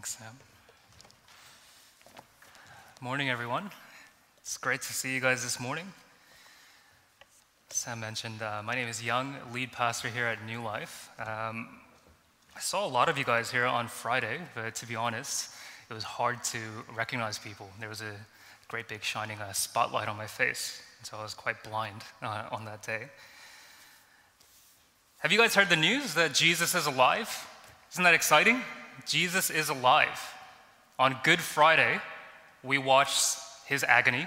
Thanks, Sam. Morning, everyone. It's great to see you guys this morning. Sam mentioned, uh, my name is Young, lead pastor here at New Life. Um, I saw a lot of you guys here on Friday, but to be honest, it was hard to recognize people. There was a great big shining uh, spotlight on my face, so I was quite blind uh, on that day. Have you guys heard the news that Jesus is alive? Isn't that exciting? Jesus is alive. On Good Friday, we watched his agony.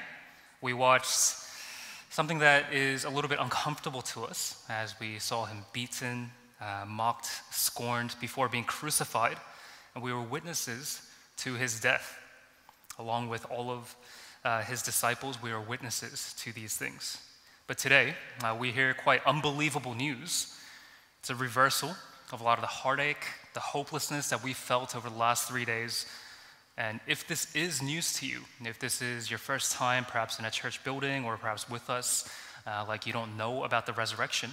We watched something that is a little bit uncomfortable to us as we saw him beaten, uh, mocked, scorned before being crucified. And we were witnesses to his death. Along with all of uh, his disciples, we are witnesses to these things. But today, uh, we hear quite unbelievable news it's a reversal of a lot of the heartache, the hopelessness that we felt over the last three days. And if this is news to you, if this is your first time perhaps in a church building or perhaps with us, uh, like you don't know about the resurrection,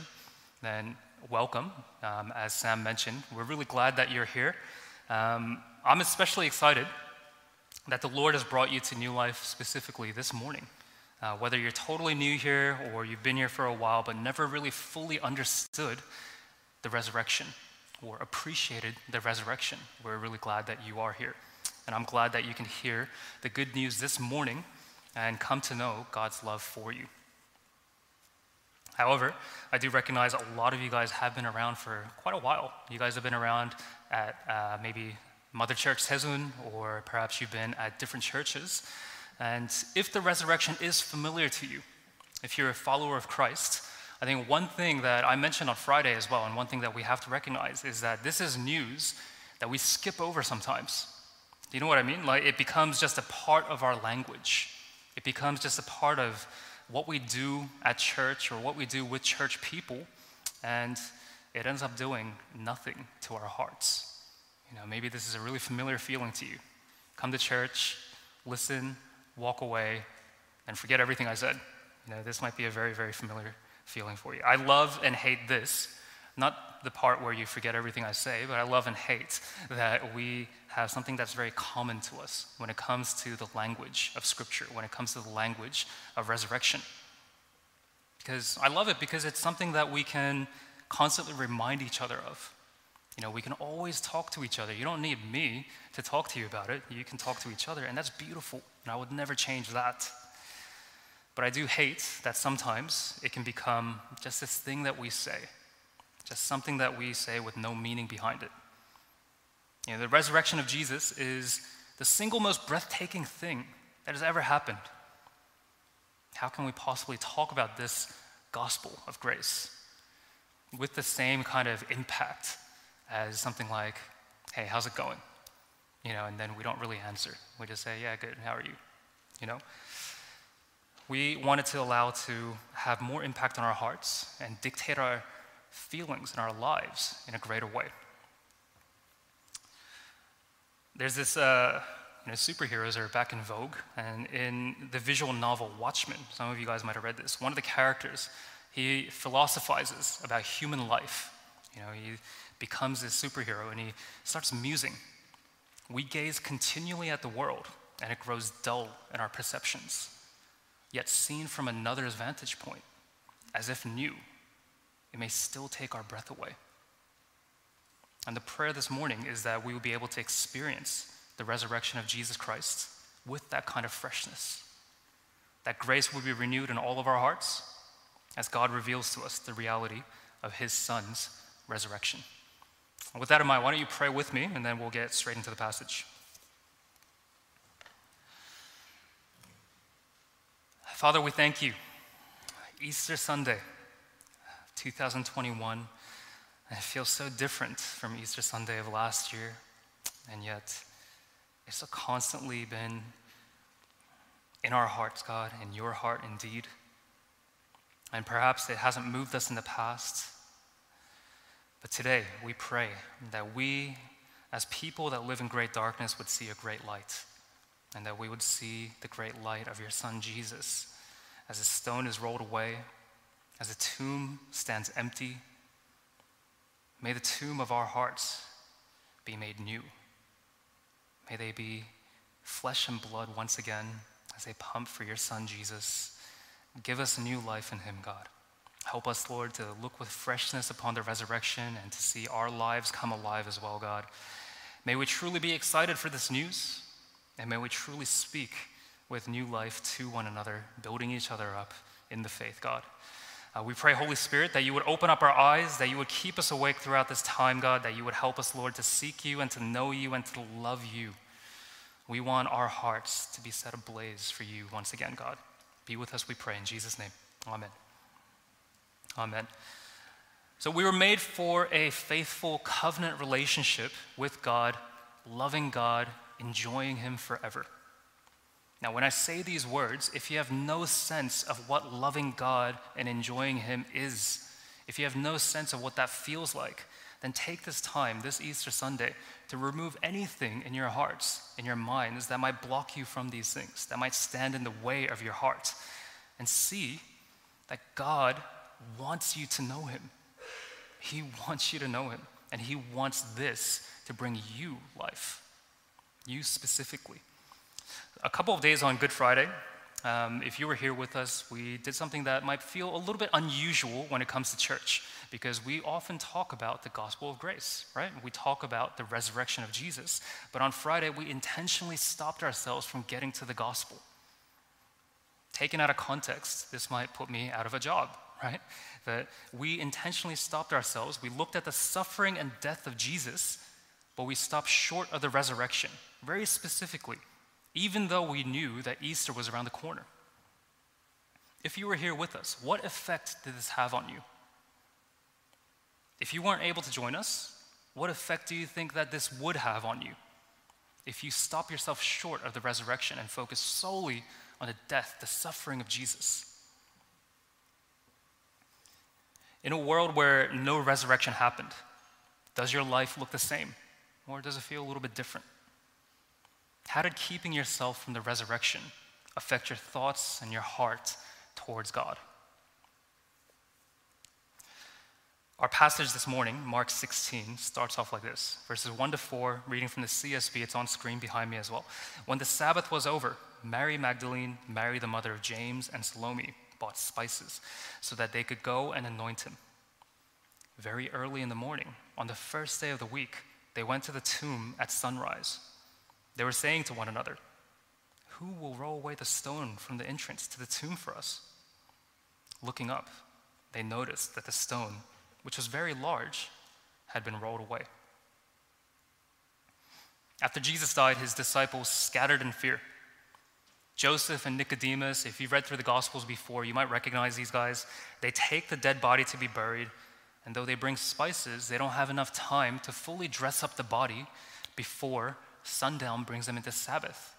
then welcome. Um, as Sam mentioned, we're really glad that you're here. Um, I'm especially excited that the Lord has brought you to New Life specifically this morning. Uh, whether you're totally new here or you've been here for a while but never really fully understood the resurrection or appreciated the resurrection. We're really glad that you are here. And I'm glad that you can hear the good news this morning and come to know God's love for you. However, I do recognize a lot of you guys have been around for quite a while. You guys have been around at uh, maybe Mother Church Sezun, or perhaps you've been at different churches. And if the resurrection is familiar to you, if you're a follower of Christ, I think one thing that I mentioned on Friday as well, and one thing that we have to recognize is that this is news that we skip over sometimes. Do you know what I mean? Like it becomes just a part of our language. It becomes just a part of what we do at church or what we do with church people, and it ends up doing nothing to our hearts. You know, maybe this is a really familiar feeling to you. Come to church, listen, walk away, and forget everything I said. You know, this might be a very, very familiar feeling for you. I love and hate this, not the part where you forget everything I say, but I love and hate that we have something that's very common to us when it comes to the language of Scripture, when it comes to the language of resurrection. Because I love it because it's something that we can constantly remind each other of. You know, we can always talk to each other. You don't need me to talk to you about it. You can talk to each other, and that's beautiful. And I would never change that. But I do hate that sometimes it can become just this thing that we say, just something that we say with no meaning behind it. You know, the resurrection of Jesus is the single most breathtaking thing that has ever happened. How can we possibly talk about this gospel of grace with the same kind of impact as something like, hey, how's it going? You know, and then we don't really answer. We just say, yeah, good, how are you? You know? We wanted to allow to have more impact on our hearts and dictate our feelings and our lives in a greater way. There's this, uh, you know, superheroes are back in vogue, and in the visual novel Watchmen, some of you guys might have read this, one of the characters, he philosophizes about human life. You know, he becomes this superhero and he starts musing. We gaze continually at the world, and it grows dull in our perceptions yet seen from another's vantage point, as if new, it may still take our breath away. And the prayer this morning is that we will be able to experience the resurrection of Jesus Christ with that kind of freshness. That grace will be renewed in all of our hearts as God reveals to us the reality of his son's resurrection. And with that in mind, why don't you pray with me and then we'll get straight into the passage. Father, we thank you. Easter Sunday, 2021, it feels so different from Easter Sunday of last year, and yet it's so constantly been in our hearts, God, in your heart indeed. And perhaps it hasn't moved us in the past, but today we pray that we, as people that live in great darkness, would see a great light and that we would see the great light of your Son Jesus as a stone is rolled away, as a tomb stands empty. May the tomb of our hearts be made new. May they be flesh and blood once again as they pump for your Son, Jesus. Give us new life in him, God. Help us, Lord, to look with freshness upon the resurrection and to see our lives come alive as well, God. May we truly be excited for this news, and may we truly speak with new life to one another, building each other up in the faith, God. Uh, we pray, Holy Spirit, that you would open up our eyes, that you would keep us awake throughout this time, God, that you would help us, Lord, to seek you and to know you and to love you. We want our hearts to be set ablaze for you once again, God. Be with us, we pray, in Jesus' name. Amen. Amen. So we were made for a faithful covenant relationship with God, loving God, enjoying Him forever. Now, when I say these words, if you have no sense of what loving God and enjoying Him is, if you have no sense of what that feels like, then take this time, this Easter Sunday, to remove anything in your hearts, in your minds, that might block you from these things, that might stand in the way of your heart, and see that God wants you to know Him. He wants you to know Him, and He wants this to bring you life, you specifically a couple of days on Good Friday, um, if you were here with us, we did something that might feel a little bit unusual when it comes to church because we often talk about the gospel of grace, right? We talk about the resurrection of Jesus. But on Friday, we intentionally stopped ourselves from getting to the gospel. Taken out of context, this might put me out of a job, right? That we intentionally stopped ourselves. We looked at the suffering and death of Jesus, but we stopped short of the resurrection, very specifically even though we knew that Easter was around the corner. If you were here with us, what effect did this have on you? If you weren't able to join us, what effect do you think that this would have on you? If you stop yourself short of the resurrection and focus solely on the death, the suffering of Jesus. In a world where no resurrection happened, does your life look the same? Or does it feel a little bit different? How did keeping yourself from the resurrection affect your thoughts and your heart towards God? Our passage this morning, Mark 16, starts off like this verses 1 to 4, reading from the CSB, it's on screen behind me as well. When the Sabbath was over, Mary Magdalene, Mary the mother of James, and Salome bought spices so that they could go and anoint him. Very early in the morning, on the first day of the week, they went to the tomb at sunrise. They were saying to one another, Who will roll away the stone from the entrance to the tomb for us? Looking up, they noticed that the stone, which was very large, had been rolled away. After Jesus died, his disciples scattered in fear. Joseph and Nicodemus, if you've read through the Gospels before, you might recognize these guys. They take the dead body to be buried, and though they bring spices, they don't have enough time to fully dress up the body before sundown brings them into Sabbath.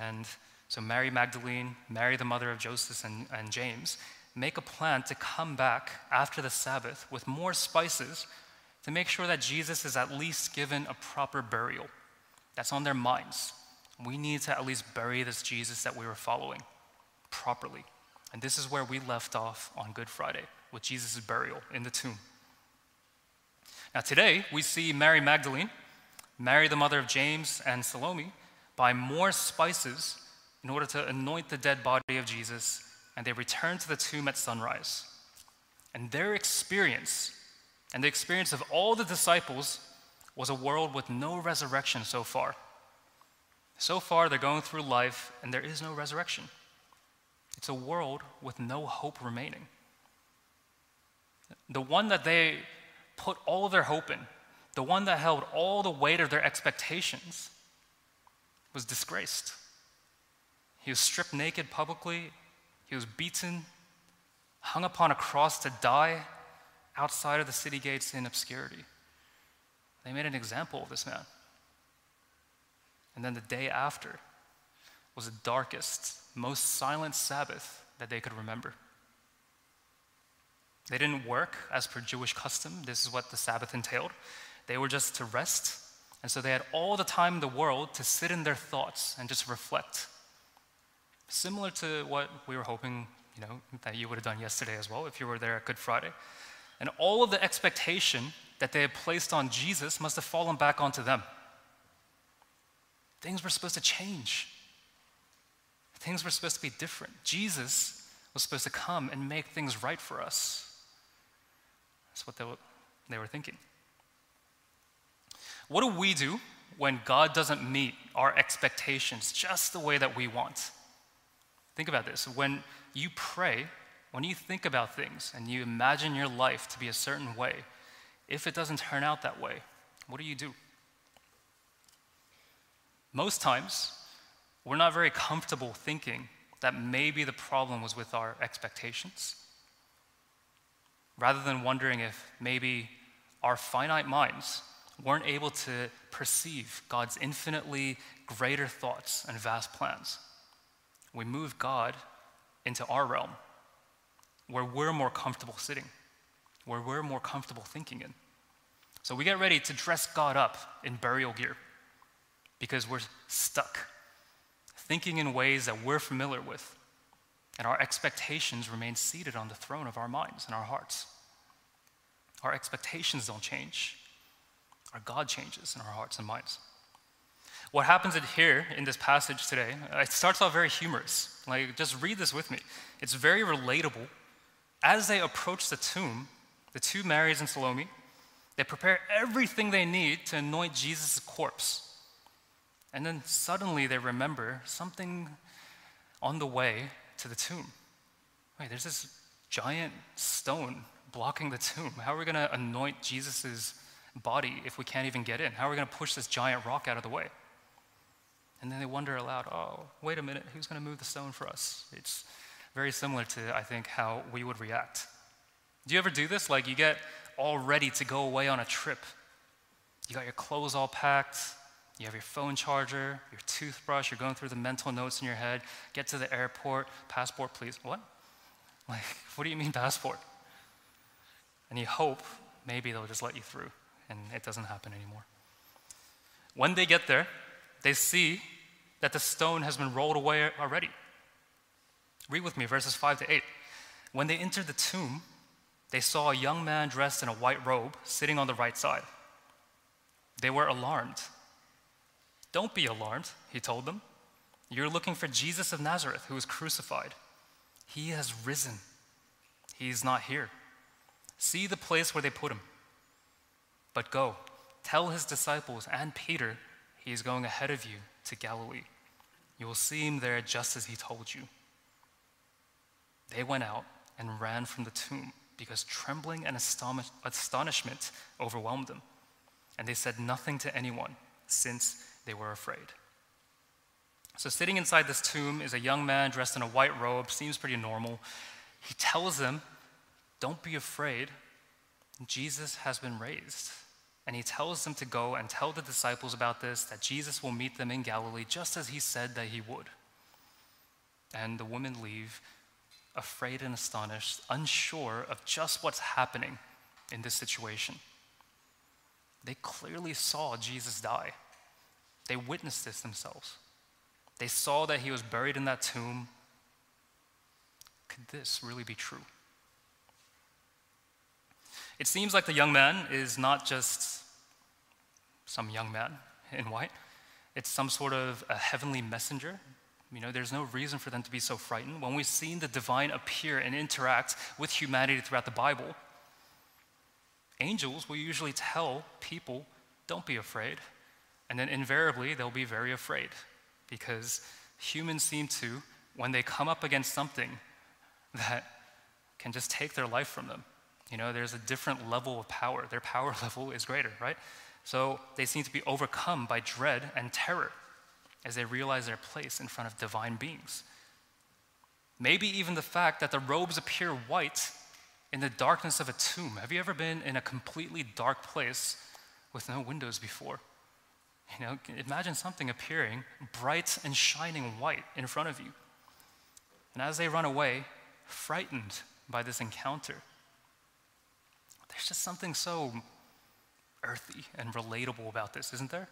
And so Mary Magdalene, Mary the mother of Joseph and, and James, make a plan to come back after the Sabbath with more spices to make sure that Jesus is at least given a proper burial. That's on their minds. We need to at least bury this Jesus that we were following properly. And this is where we left off on Good Friday with Jesus' burial in the tomb. Now, today we see Mary Magdalene Mary, the mother of James and Salome, buy more spices in order to anoint the dead body of Jesus, and they return to the tomb at sunrise. And their experience, and the experience of all the disciples, was a world with no resurrection so far. So far, they're going through life, and there is no resurrection. It's a world with no hope remaining. The one that they put all of their hope in, the one that held all the weight of their expectations, was disgraced. He was stripped naked publicly, he was beaten, hung upon a cross to die outside of the city gates in obscurity. They made an example of this man. And then the day after was the darkest, most silent Sabbath that they could remember. They didn't work as per Jewish custom. This is what the Sabbath entailed. They were just to rest. And so they had all the time in the world to sit in their thoughts and just reflect. Similar to what we were hoping, you know, that you would have done yesterday as well if you were there at Good Friday. And all of the expectation that they had placed on Jesus must have fallen back onto them. things were supposed to change. Things were supposed to be different. Jesus was supposed to come and make things right for us. That's what they were, they were thinking. What do we do when God doesn't meet our expectations just the way that we want? Think about this. When you pray, when you think about things and you imagine your life to be a certain way, if it doesn't turn out that way, what do you do? Most times, we're not very comfortable thinking that maybe the problem was with our expectations. Rather than wondering if maybe our finite minds weren't able to perceive God's infinitely greater thoughts and vast plans. We move God into our realm where we're more comfortable sitting, where we're more comfortable thinking in. So we get ready to dress God up in burial gear because we're stuck, thinking in ways that we're familiar with, and our expectations remain seated on the throne of our minds and our hearts. Our expectations don't change, our God changes in our hearts and minds. What happens here in this passage today, uh, it starts off very humorous. Like, just read this with me. It's very relatable. As they approach the tomb, the two Marys and Salome, they prepare everything they need to anoint Jesus' corpse. And then suddenly they remember something on the way to the tomb. Wait, there's this giant stone blocking the tomb. How are we going to anoint Jesus' body if we can't even get in? How are we going to push this giant rock out of the way? And then they wonder aloud, oh, wait a minute, who's going to move the stone for us? It's very similar to, I think, how we would react. Do you ever do this? Like you get all ready to go away on a trip. You got your clothes all packed, you have your phone charger, your toothbrush, you're going through the mental notes in your head. Get to the airport, passport, please. What? Like, what do you mean, passport? And you hope maybe they'll just let you through and it doesn't happen anymore. When they get there, they see that the stone has been rolled away already. Read with me verses 5 to 8. When they entered the tomb, they saw a young man dressed in a white robe sitting on the right side. They were alarmed. Don't be alarmed, he told them. You're looking for Jesus of Nazareth who was crucified. He has risen. He's not here. See the place where they put him. But go, tell his disciples and Peter he is going ahead of you to Galilee. You will see him there just as he told you. They went out and ran from the tomb because trembling and astonishment overwhelmed them. And they said nothing to anyone since they were afraid. So, sitting inside this tomb is a young man dressed in a white robe, seems pretty normal. He tells them, Don't be afraid. Jesus has been raised. And he tells them to go and tell the disciples about this, that Jesus will meet them in Galilee, just as he said that he would. And the women leave, afraid and astonished, unsure of just what's happening in this situation. They clearly saw Jesus die, they witnessed this themselves. They saw that he was buried in that tomb. Could this really be true? It seems like the young man is not just some young man in white, it's some sort of a heavenly messenger. You know, there's no reason for them to be so frightened. When we've seen the divine appear and interact with humanity throughout the Bible, angels will usually tell people, don't be afraid. And then invariably, they'll be very afraid because humans seem to, when they come up against something that can just take their life from them, you know, there's a different level of power. Their power level is greater, right? So they seem to be overcome by dread and terror as they realize their place in front of divine beings. Maybe even the fact that the robes appear white in the darkness of a tomb. Have you ever been in a completely dark place with no windows before? You know, imagine something appearing bright and shining white in front of you. And as they run away, frightened by this encounter, there's just something so earthy and relatable about this, isn't there?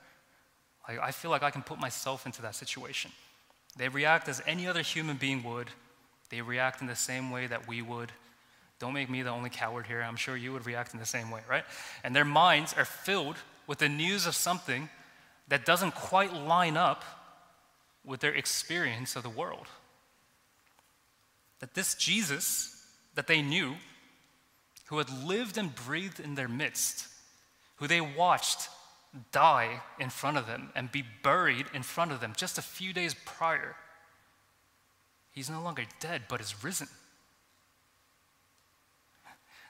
Like, I feel like I can put myself into that situation. They react as any other human being would. They react in the same way that we would. Don't make me the only coward here. I'm sure you would react in the same way, right? And their minds are filled with the news of something that doesn't quite line up with their experience of the world. That this Jesus that they knew, who had lived and breathed in their midst, who they watched die in front of them and be buried in front of them just a few days prior, he's no longer dead, but is risen.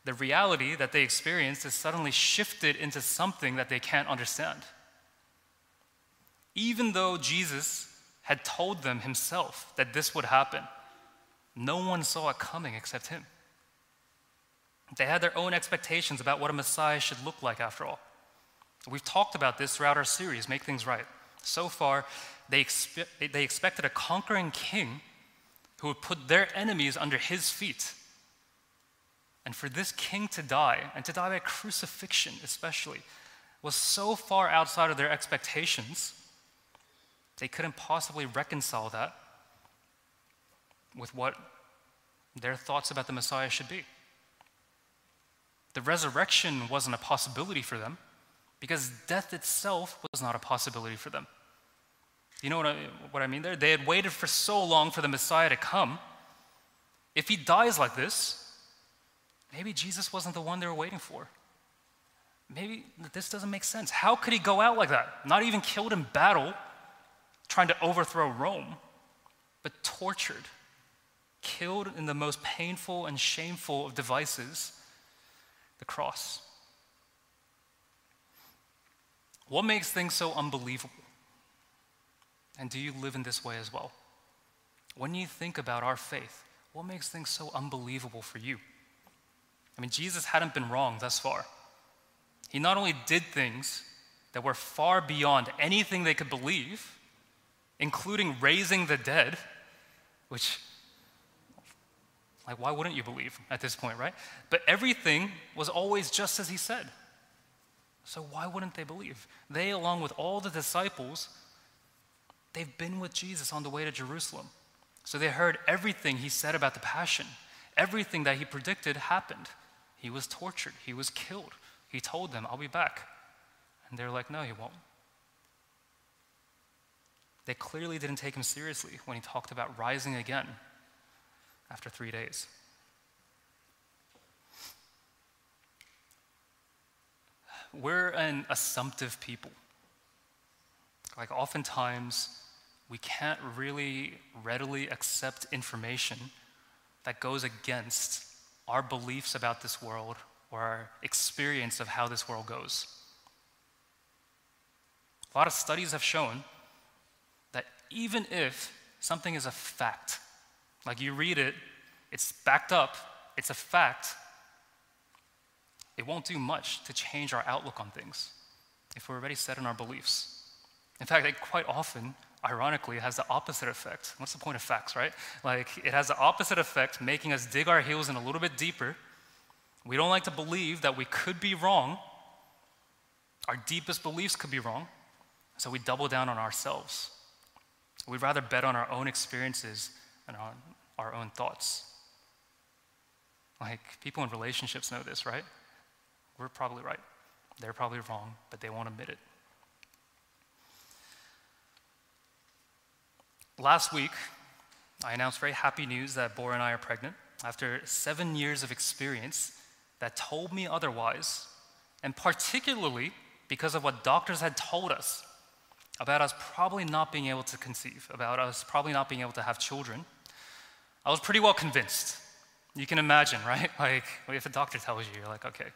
The reality that they experienced is suddenly shifted into something that they can't understand. Even though Jesus had told them himself that this would happen, no one saw it coming except him. They had their own expectations about what a Messiah should look like, after all. We've talked about this throughout our series, Make Things Right. So far, they, expe- they expected a conquering king who would put their enemies under his feet. And for this king to die, and to die by crucifixion especially, was so far outside of their expectations, they couldn't possibly reconcile that with what their thoughts about the Messiah should be. The resurrection wasn't a possibility for them because death itself was not a possibility for them. You know what I, what I mean there? They had waited for so long for the Messiah to come. If he dies like this, maybe Jesus wasn't the one they were waiting for. Maybe this doesn't make sense. How could he go out like that? Not even killed in battle, trying to overthrow Rome, but tortured, killed in the most painful and shameful of devices the cross. What makes things so unbelievable? And do you live in this way as well? When you think about our faith, what makes things so unbelievable for you? I mean, Jesus hadn't been wrong thus far. He not only did things that were far beyond anything they could believe, including raising the dead, which like, why wouldn't you believe at this point, right? But everything was always just as he said. So why wouldn't they believe? They, along with all the disciples, they've been with Jesus on the way to Jerusalem. So they heard everything he said about the passion. Everything that he predicted happened. He was tortured, he was killed. He told them, I'll be back. And they're like, no, he won't. They clearly didn't take him seriously when he talked about rising again after three days. We're an assumptive people. Like, oftentimes, we can't really readily accept information that goes against our beliefs about this world or our experience of how this world goes. A lot of studies have shown even if something is a fact, like you read it, it's backed up, it's a fact. It won't do much to change our outlook on things if we're already set in our beliefs. In fact, it quite often, ironically, has the opposite effect. What's the point of facts, right? Like, it has the opposite effect, making us dig our heels in a little bit deeper. We don't like to believe that we could be wrong. Our deepest beliefs could be wrong. So we double down on ourselves. We'd rather bet on our own experiences and on our own thoughts. Like, people in relationships know this, right? We're probably right. They're probably wrong, but they won't admit it. Last week, I announced very happy news that Bora and I are pregnant after seven years of experience that told me otherwise, and particularly because of what doctors had told us about us probably not being able to conceive, about us probably not being able to have children. I was pretty well convinced. You can imagine, right? Like, if a doctor tells you, you're like, okay,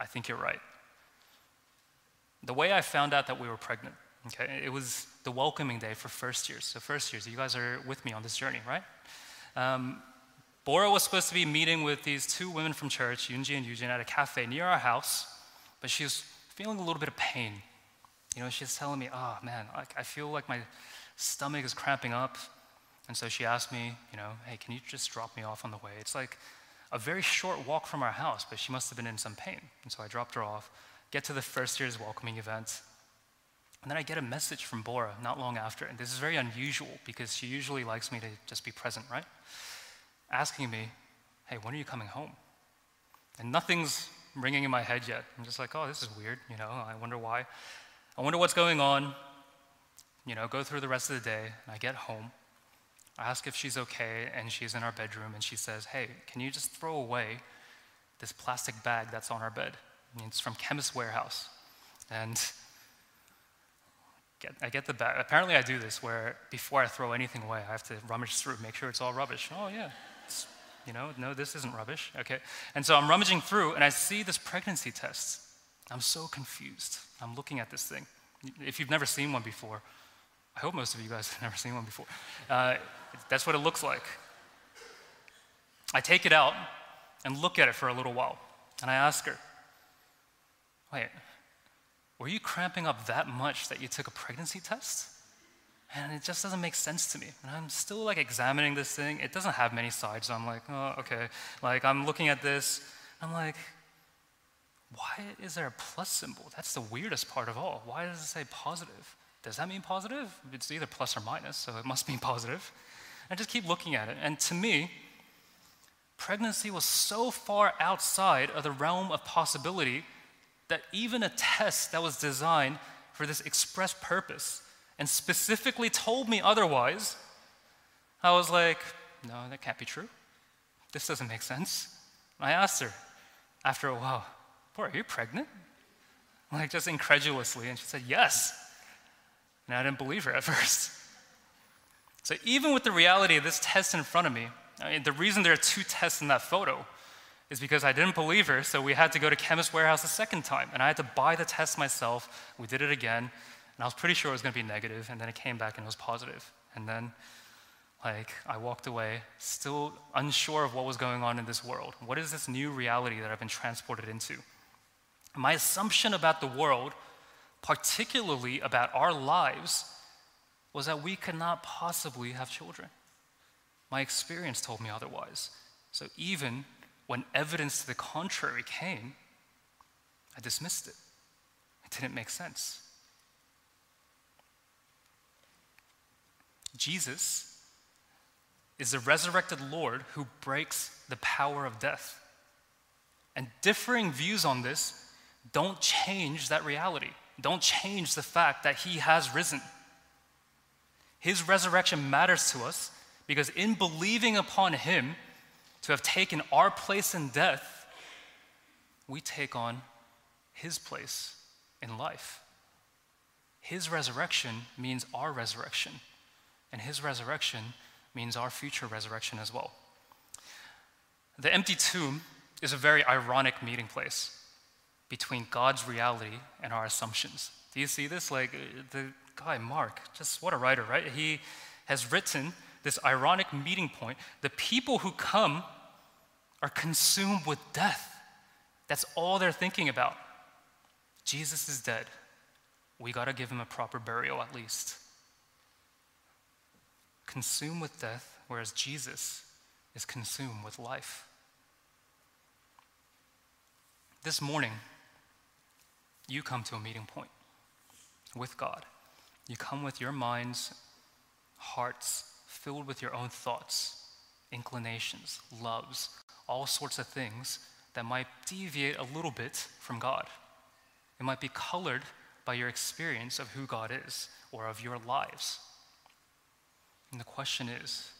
I think you're right. The way I found out that we were pregnant, okay, it was the welcoming day for first years. So, first years, you guys are with me on this journey, right? Um, Bora was supposed to be meeting with these two women from church, Yunji and Yujin, at a cafe near our house, but she was feeling a little bit of pain. You know, she's telling me, oh man, like, I feel like my stomach is cramping up. And so she asked me, you know, hey, can you just drop me off on the way? It's like a very short walk from our house, but she must have been in some pain. And so I dropped her off, get to the first year's welcoming event, and then I get a message from Bora not long after. And this is very unusual because she usually likes me to just be present, right? Asking me, hey, when are you coming home? And nothing's ringing in my head yet. I'm just like, oh, this is weird, you know, I wonder why. I wonder what's going on. You know, go through the rest of the day, and I get home. I ask if she's okay, and she's in our bedroom, and she says, Hey, can you just throw away this plastic bag that's on our bed? It's from Chemist Warehouse. And get, I get the bag. Apparently, I do this where before I throw anything away, I have to rummage through, make sure it's all rubbish. Oh, yeah. It's, you know, no, this isn't rubbish. Okay. And so I'm rummaging through, and I see this pregnancy test. I'm so confused. I'm looking at this thing. If you've never seen one before, I hope most of you guys have never seen one before. Uh, that's what it looks like. I take it out and look at it for a little while, and I ask her, Wait, were you cramping up that much that you took a pregnancy test? And it just doesn't make sense to me. And I'm still like examining this thing. It doesn't have many sides. So I'm like, oh, okay. Like I'm looking at this. I'm like, why is there a plus symbol? That's the weirdest part of all. Why does it say positive? Does that mean positive? It's either plus or minus, so it must mean positive. I just keep looking at it. And to me, pregnancy was so far outside of the realm of possibility that even a test that was designed for this express purpose and specifically told me otherwise, I was like, no, that can't be true. This doesn't make sense. I asked her after a while, Bora, are you pregnant? Like just incredulously. And she said, Yes. And I didn't believe her at first. So even with the reality of this test in front of me, I mean, the reason there are two tests in that photo is because I didn't believe her, so we had to go to Chemist Warehouse a second time. And I had to buy the test myself. We did it again, and I was pretty sure it was going to be negative, and then it came back and it was positive. And then, like, I walked away, still unsure of what was going on in this world. What is this new reality that I've been transported into? My assumption about the world, particularly about our lives, was that we could not possibly have children. My experience told me otherwise. So even when evidence to the contrary came, I dismissed it. It didn't make sense. Jesus is the resurrected Lord who breaks the power of death. And differing views on this don't change that reality. Don't change the fact that he has risen. His resurrection matters to us because in believing upon him to have taken our place in death, we take on his place in life. His resurrection means our resurrection, and his resurrection means our future resurrection as well. The empty tomb is a very ironic meeting place between God's reality and our assumptions. Do you see this? Like the guy, Mark, just what a writer, right? He has written this ironic meeting point. The people who come are consumed with death. That's all they're thinking about. Jesus is dead. We got to give him a proper burial at least. Consumed with death, whereas Jesus is consumed with life. This morning, you come to a meeting point with God. You come with your minds, hearts filled with your own thoughts, inclinations, loves, all sorts of things that might deviate a little bit from God. It might be colored by your experience of who God is or of your lives. And the question is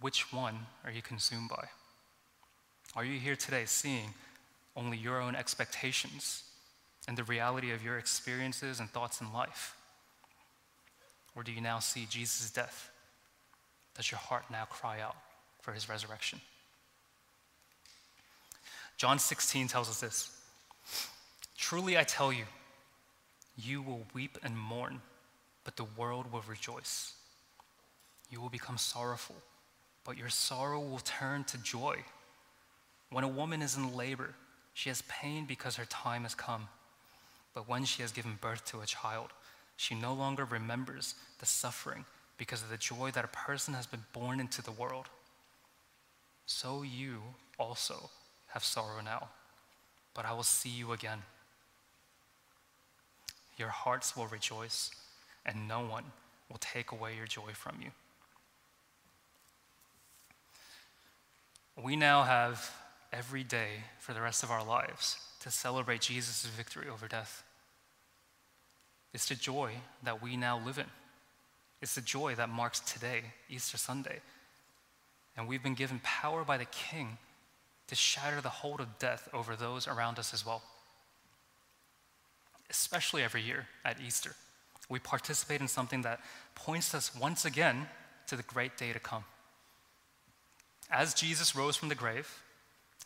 which one are you consumed by? Are you here today seeing only your own expectations and the reality of your experiences and thoughts in life? Or do you now see Jesus' death? Does your heart now cry out for his resurrection? John 16 tells us this Truly I tell you, you will weep and mourn, but the world will rejoice. You will become sorrowful, but your sorrow will turn to joy. When a woman is in labor, she has pain because her time has come. But when she has given birth to a child, she no longer remembers the suffering because of the joy that a person has been born into the world. So you also have sorrow now, but I will see you again. Your hearts will rejoice, and no one will take away your joy from you. We now have every day for the rest of our lives to celebrate Jesus' victory over death. It's the joy that we now live in. It's the joy that marks today, Easter Sunday. And we've been given power by the King to shatter the hold of death over those around us as well. Especially every year at Easter, we participate in something that points us once again to the great day to come. As Jesus rose from the grave,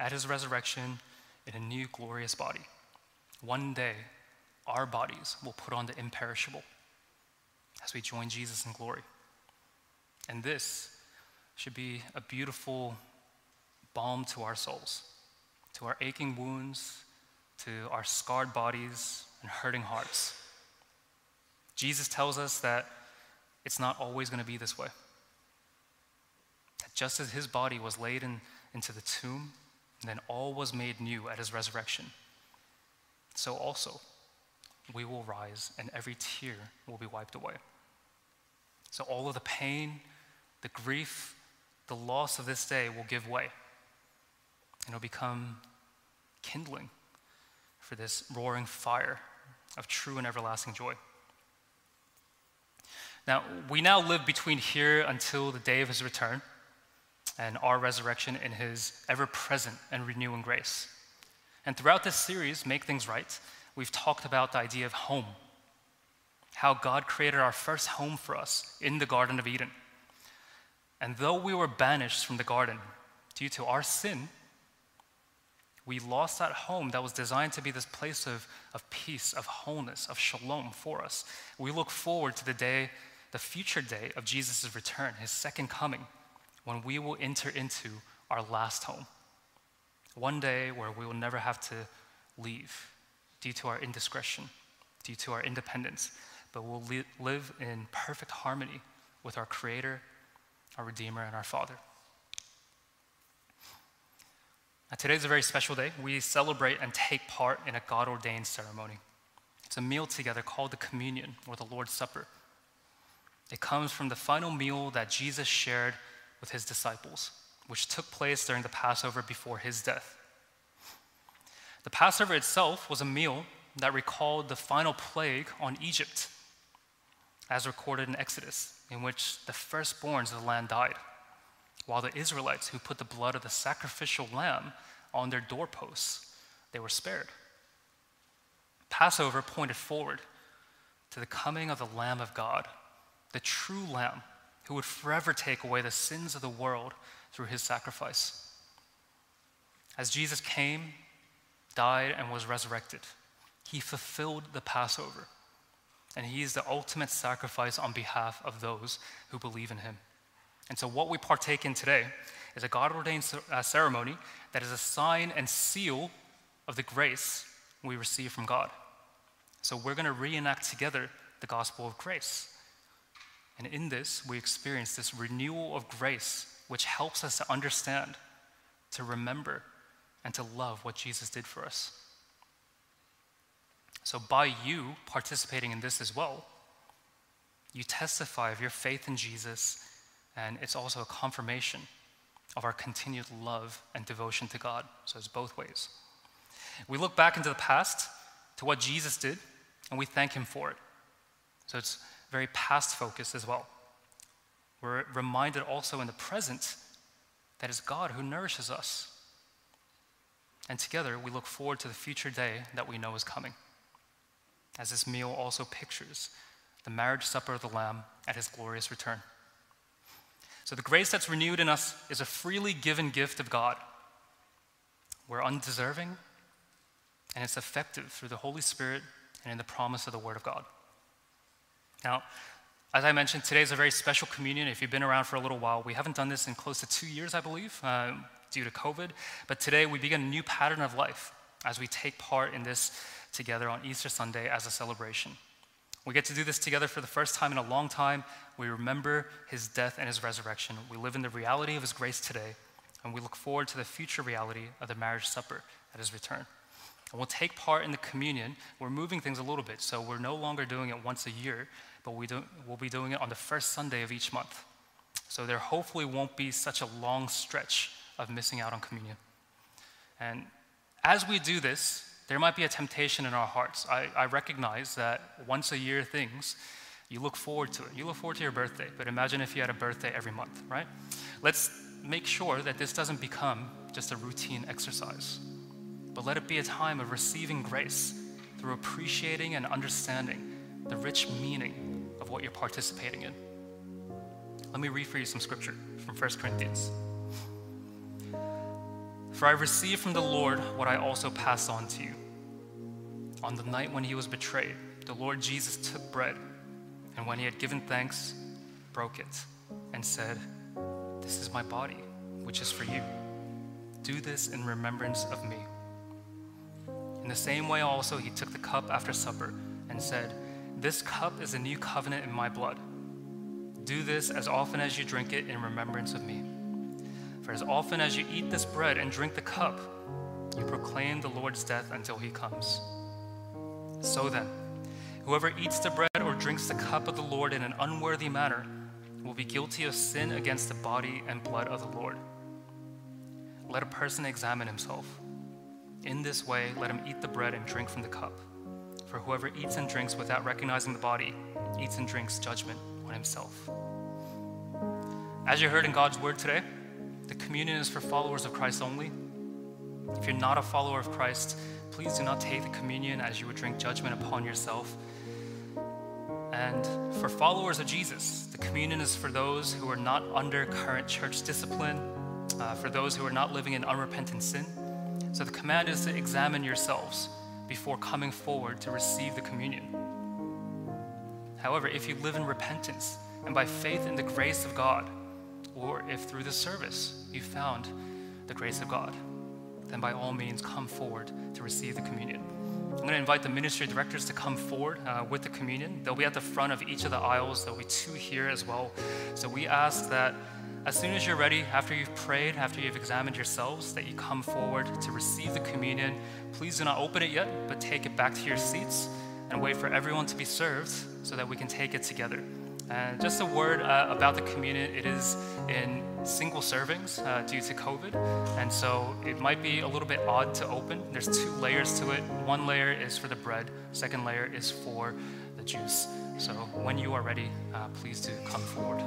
at his resurrection, in a new glorious body, one day our bodies will put on the imperishable as we join Jesus in glory. And this should be a beautiful balm to our souls, to our aching wounds, to our scarred bodies and hurting hearts. Jesus tells us that it's not always going to be this way. That just as his body was laid in, into the tomb, then all was made new at his resurrection, so also we will rise and every tear will be wiped away. So all of the pain, the grief, the loss of this day will give way and it'll become kindling for this roaring fire of true and everlasting joy. Now, we now live between here until the day of his return and our resurrection in his ever present and renewing grace. And throughout this series, Make Things Right, we've talked about the idea of home, how God created our first home for us in the Garden of Eden. And though we were banished from the garden due to our sin, we lost that home that was designed to be this place of, of peace, of wholeness, of shalom for us. We look forward to the day, the future day of Jesus' return, his second coming, when we will enter into our last home. One day where we will never have to leave due to our indiscretion, due to our independence, but we'll li- live in perfect harmony with our Creator, our Redeemer, and our Father. Now, today is a very special day. We celebrate and take part in a God ordained ceremony. It's a meal together called the communion or the Lord's Supper. It comes from the final meal that Jesus shared with his disciples, which took place during the Passover before his death. The Passover itself was a meal that recalled the final plague on Egypt, as recorded in Exodus, in which the firstborns of the land died while the Israelites who put the blood of the sacrificial lamb on their doorposts, they were spared. Passover pointed forward to the coming of the Lamb of God, the true Lamb who would forever take away the sins of the world through his sacrifice. As Jesus came, died, and was resurrected, he fulfilled the Passover, and he is the ultimate sacrifice on behalf of those who believe in him. And so, what we partake in today is a God ordained uh, ceremony that is a sign and seal of the grace we receive from God. So, we're going to reenact together the gospel of grace. And in this, we experience this renewal of grace, which helps us to understand, to remember, and to love what Jesus did for us. So, by you participating in this as well, you testify of your faith in Jesus and it's also a confirmation of our continued love and devotion to God. So it's both ways. We look back into the past to what Jesus did, and we thank Him for it. So it's very past focused as well. We're reminded also in the present that it's God who nourishes us. And together we look forward to the future day that we know is coming. As this meal also pictures the marriage supper of the Lamb at his glorious return. So the grace that's renewed in us is a freely given gift of God. We're undeserving, and it's effective through the Holy Spirit and in the promise of the Word of God. Now, as I mentioned, today is a very special communion. If you've been around for a little while, we haven't done this in close to two years, I believe, uh, due to COVID. But today we begin a new pattern of life as we take part in this together on Easter Sunday as a celebration. We get to do this together for the first time in a long time. We remember his death and his resurrection. We live in the reality of his grace today, and we look forward to the future reality of the marriage supper at his return. And we'll take part in the communion. We're moving things a little bit, so we're no longer doing it once a year, but we do, we'll be doing it on the first Sunday of each month. So there hopefully won't be such a long stretch of missing out on communion. And as we do this, there might be a temptation in our hearts. I, I recognize that once a year things, you look forward to it. You look forward to your birthday, but imagine if you had a birthday every month, right? Let's make sure that this doesn't become just a routine exercise, but let it be a time of receiving grace through appreciating and understanding the rich meaning of what you're participating in. Let me read for you some scripture from 1 Corinthians. For I received from the Lord what I also passed on to you. On the night when he was betrayed, the Lord Jesus took bread, and when he had given thanks, broke it, and said, This is my body, which is for you. Do this in remembrance of me. In the same way, also, he took the cup after supper and said, This cup is a new covenant in my blood. Do this as often as you drink it in remembrance of me. For as often as you eat this bread and drink the cup, you proclaim the Lord's death until he comes. So then, whoever eats the bread or drinks the cup of the Lord in an unworthy manner will be guilty of sin against the body and blood of the Lord. Let a person examine himself. In this way, let him eat the bread and drink from the cup. For whoever eats and drinks without recognizing the body eats and drinks judgment on himself. As you heard in God's word today, the communion is for followers of Christ only. If you're not a follower of Christ, please do not take the communion as you would drink judgment upon yourself. And for followers of Jesus, the communion is for those who are not under current church discipline, uh, for those who are not living in unrepentant sin. So the command is to examine yourselves before coming forward to receive the communion. However, if you live in repentance and by faith in the grace of God, or if through the service you found the grace of God, then by all means come forward to receive the communion. I'm going to invite the ministry directors to come forward uh, with the communion. They'll be at the front of each of the aisles. There'll be two here as well. So we ask that as soon as you're ready, after you've prayed, after you've examined yourselves, that you come forward to receive the communion. Please do not open it yet, but take it back to your seats and wait for everyone to be served so that we can take it together. And just a word uh, about the communion it is in single servings uh, due to COVID. And so it might be a little bit odd to open. There's two layers to it. One layer is for the bread, second layer is for the juice. So when you are ready, uh, please do come forward.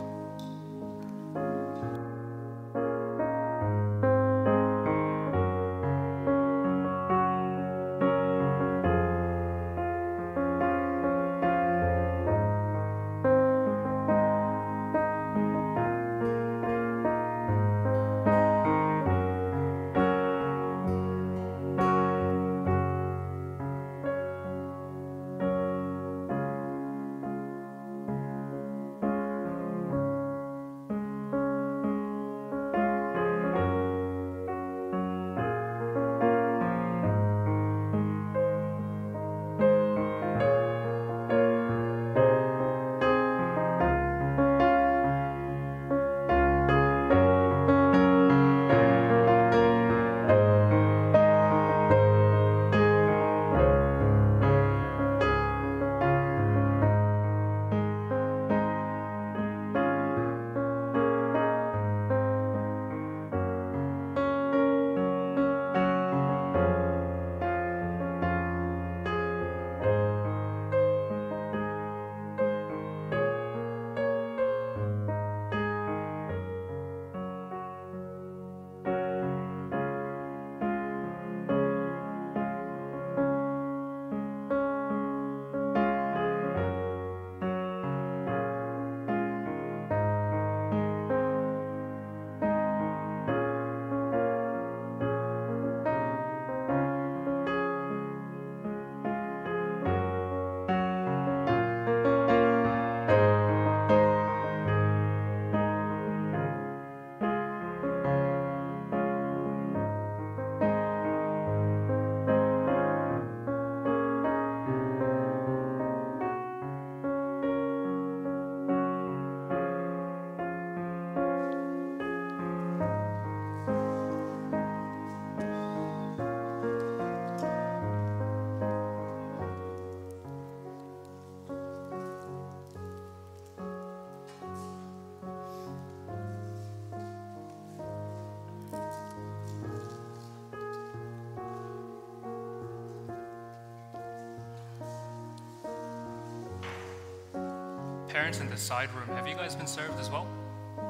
Parents in the side room, have you guys been served as well?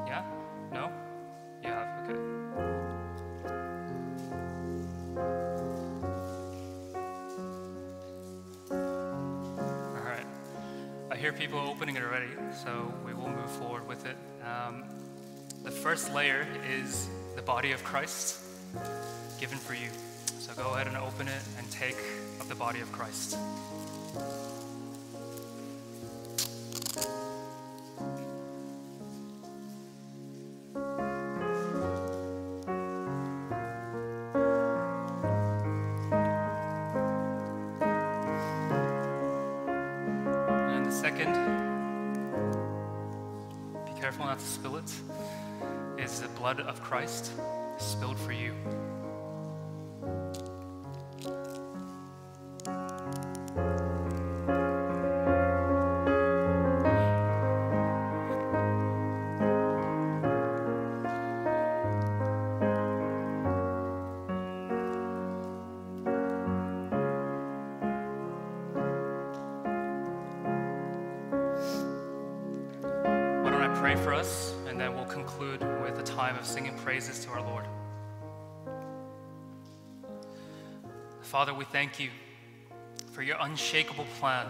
Yeah? No? Yeah, okay. All right. I hear people opening it already, so we will move forward with it. Um, the first layer is the body of Christ given for you. So go ahead and open it and take of the body of Christ. Us, and then we'll conclude with a time of singing praises to our Lord. Father, we thank you for your unshakable plan.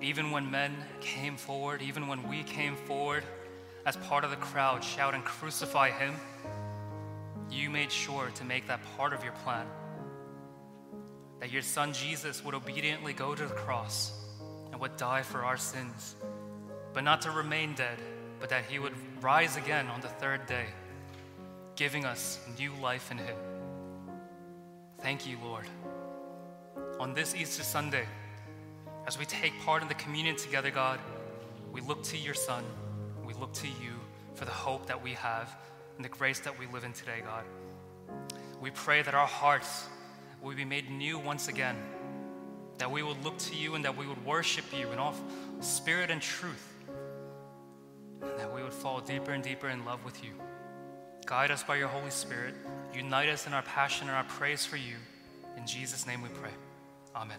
Even when men came forward, even when we came forward as part of the crowd shouting, Crucify him, you made sure to make that part of your plan. That your son Jesus would obediently go to the cross and would die for our sins, but not to remain dead, but that he would rise again on the third day, giving us new life in him. Thank you, Lord. On this Easter Sunday, as we take part in the communion together, God, we look to your Son. We look to you for the hope that we have and the grace that we live in today, God. We pray that our hearts will be made new once again, that we would look to you and that we would worship you in all spirit and truth, and that we would fall deeper and deeper in love with you. Guide us by your Holy Spirit. Unite us in our passion and our praise for you. In Jesus' name we pray. Amen.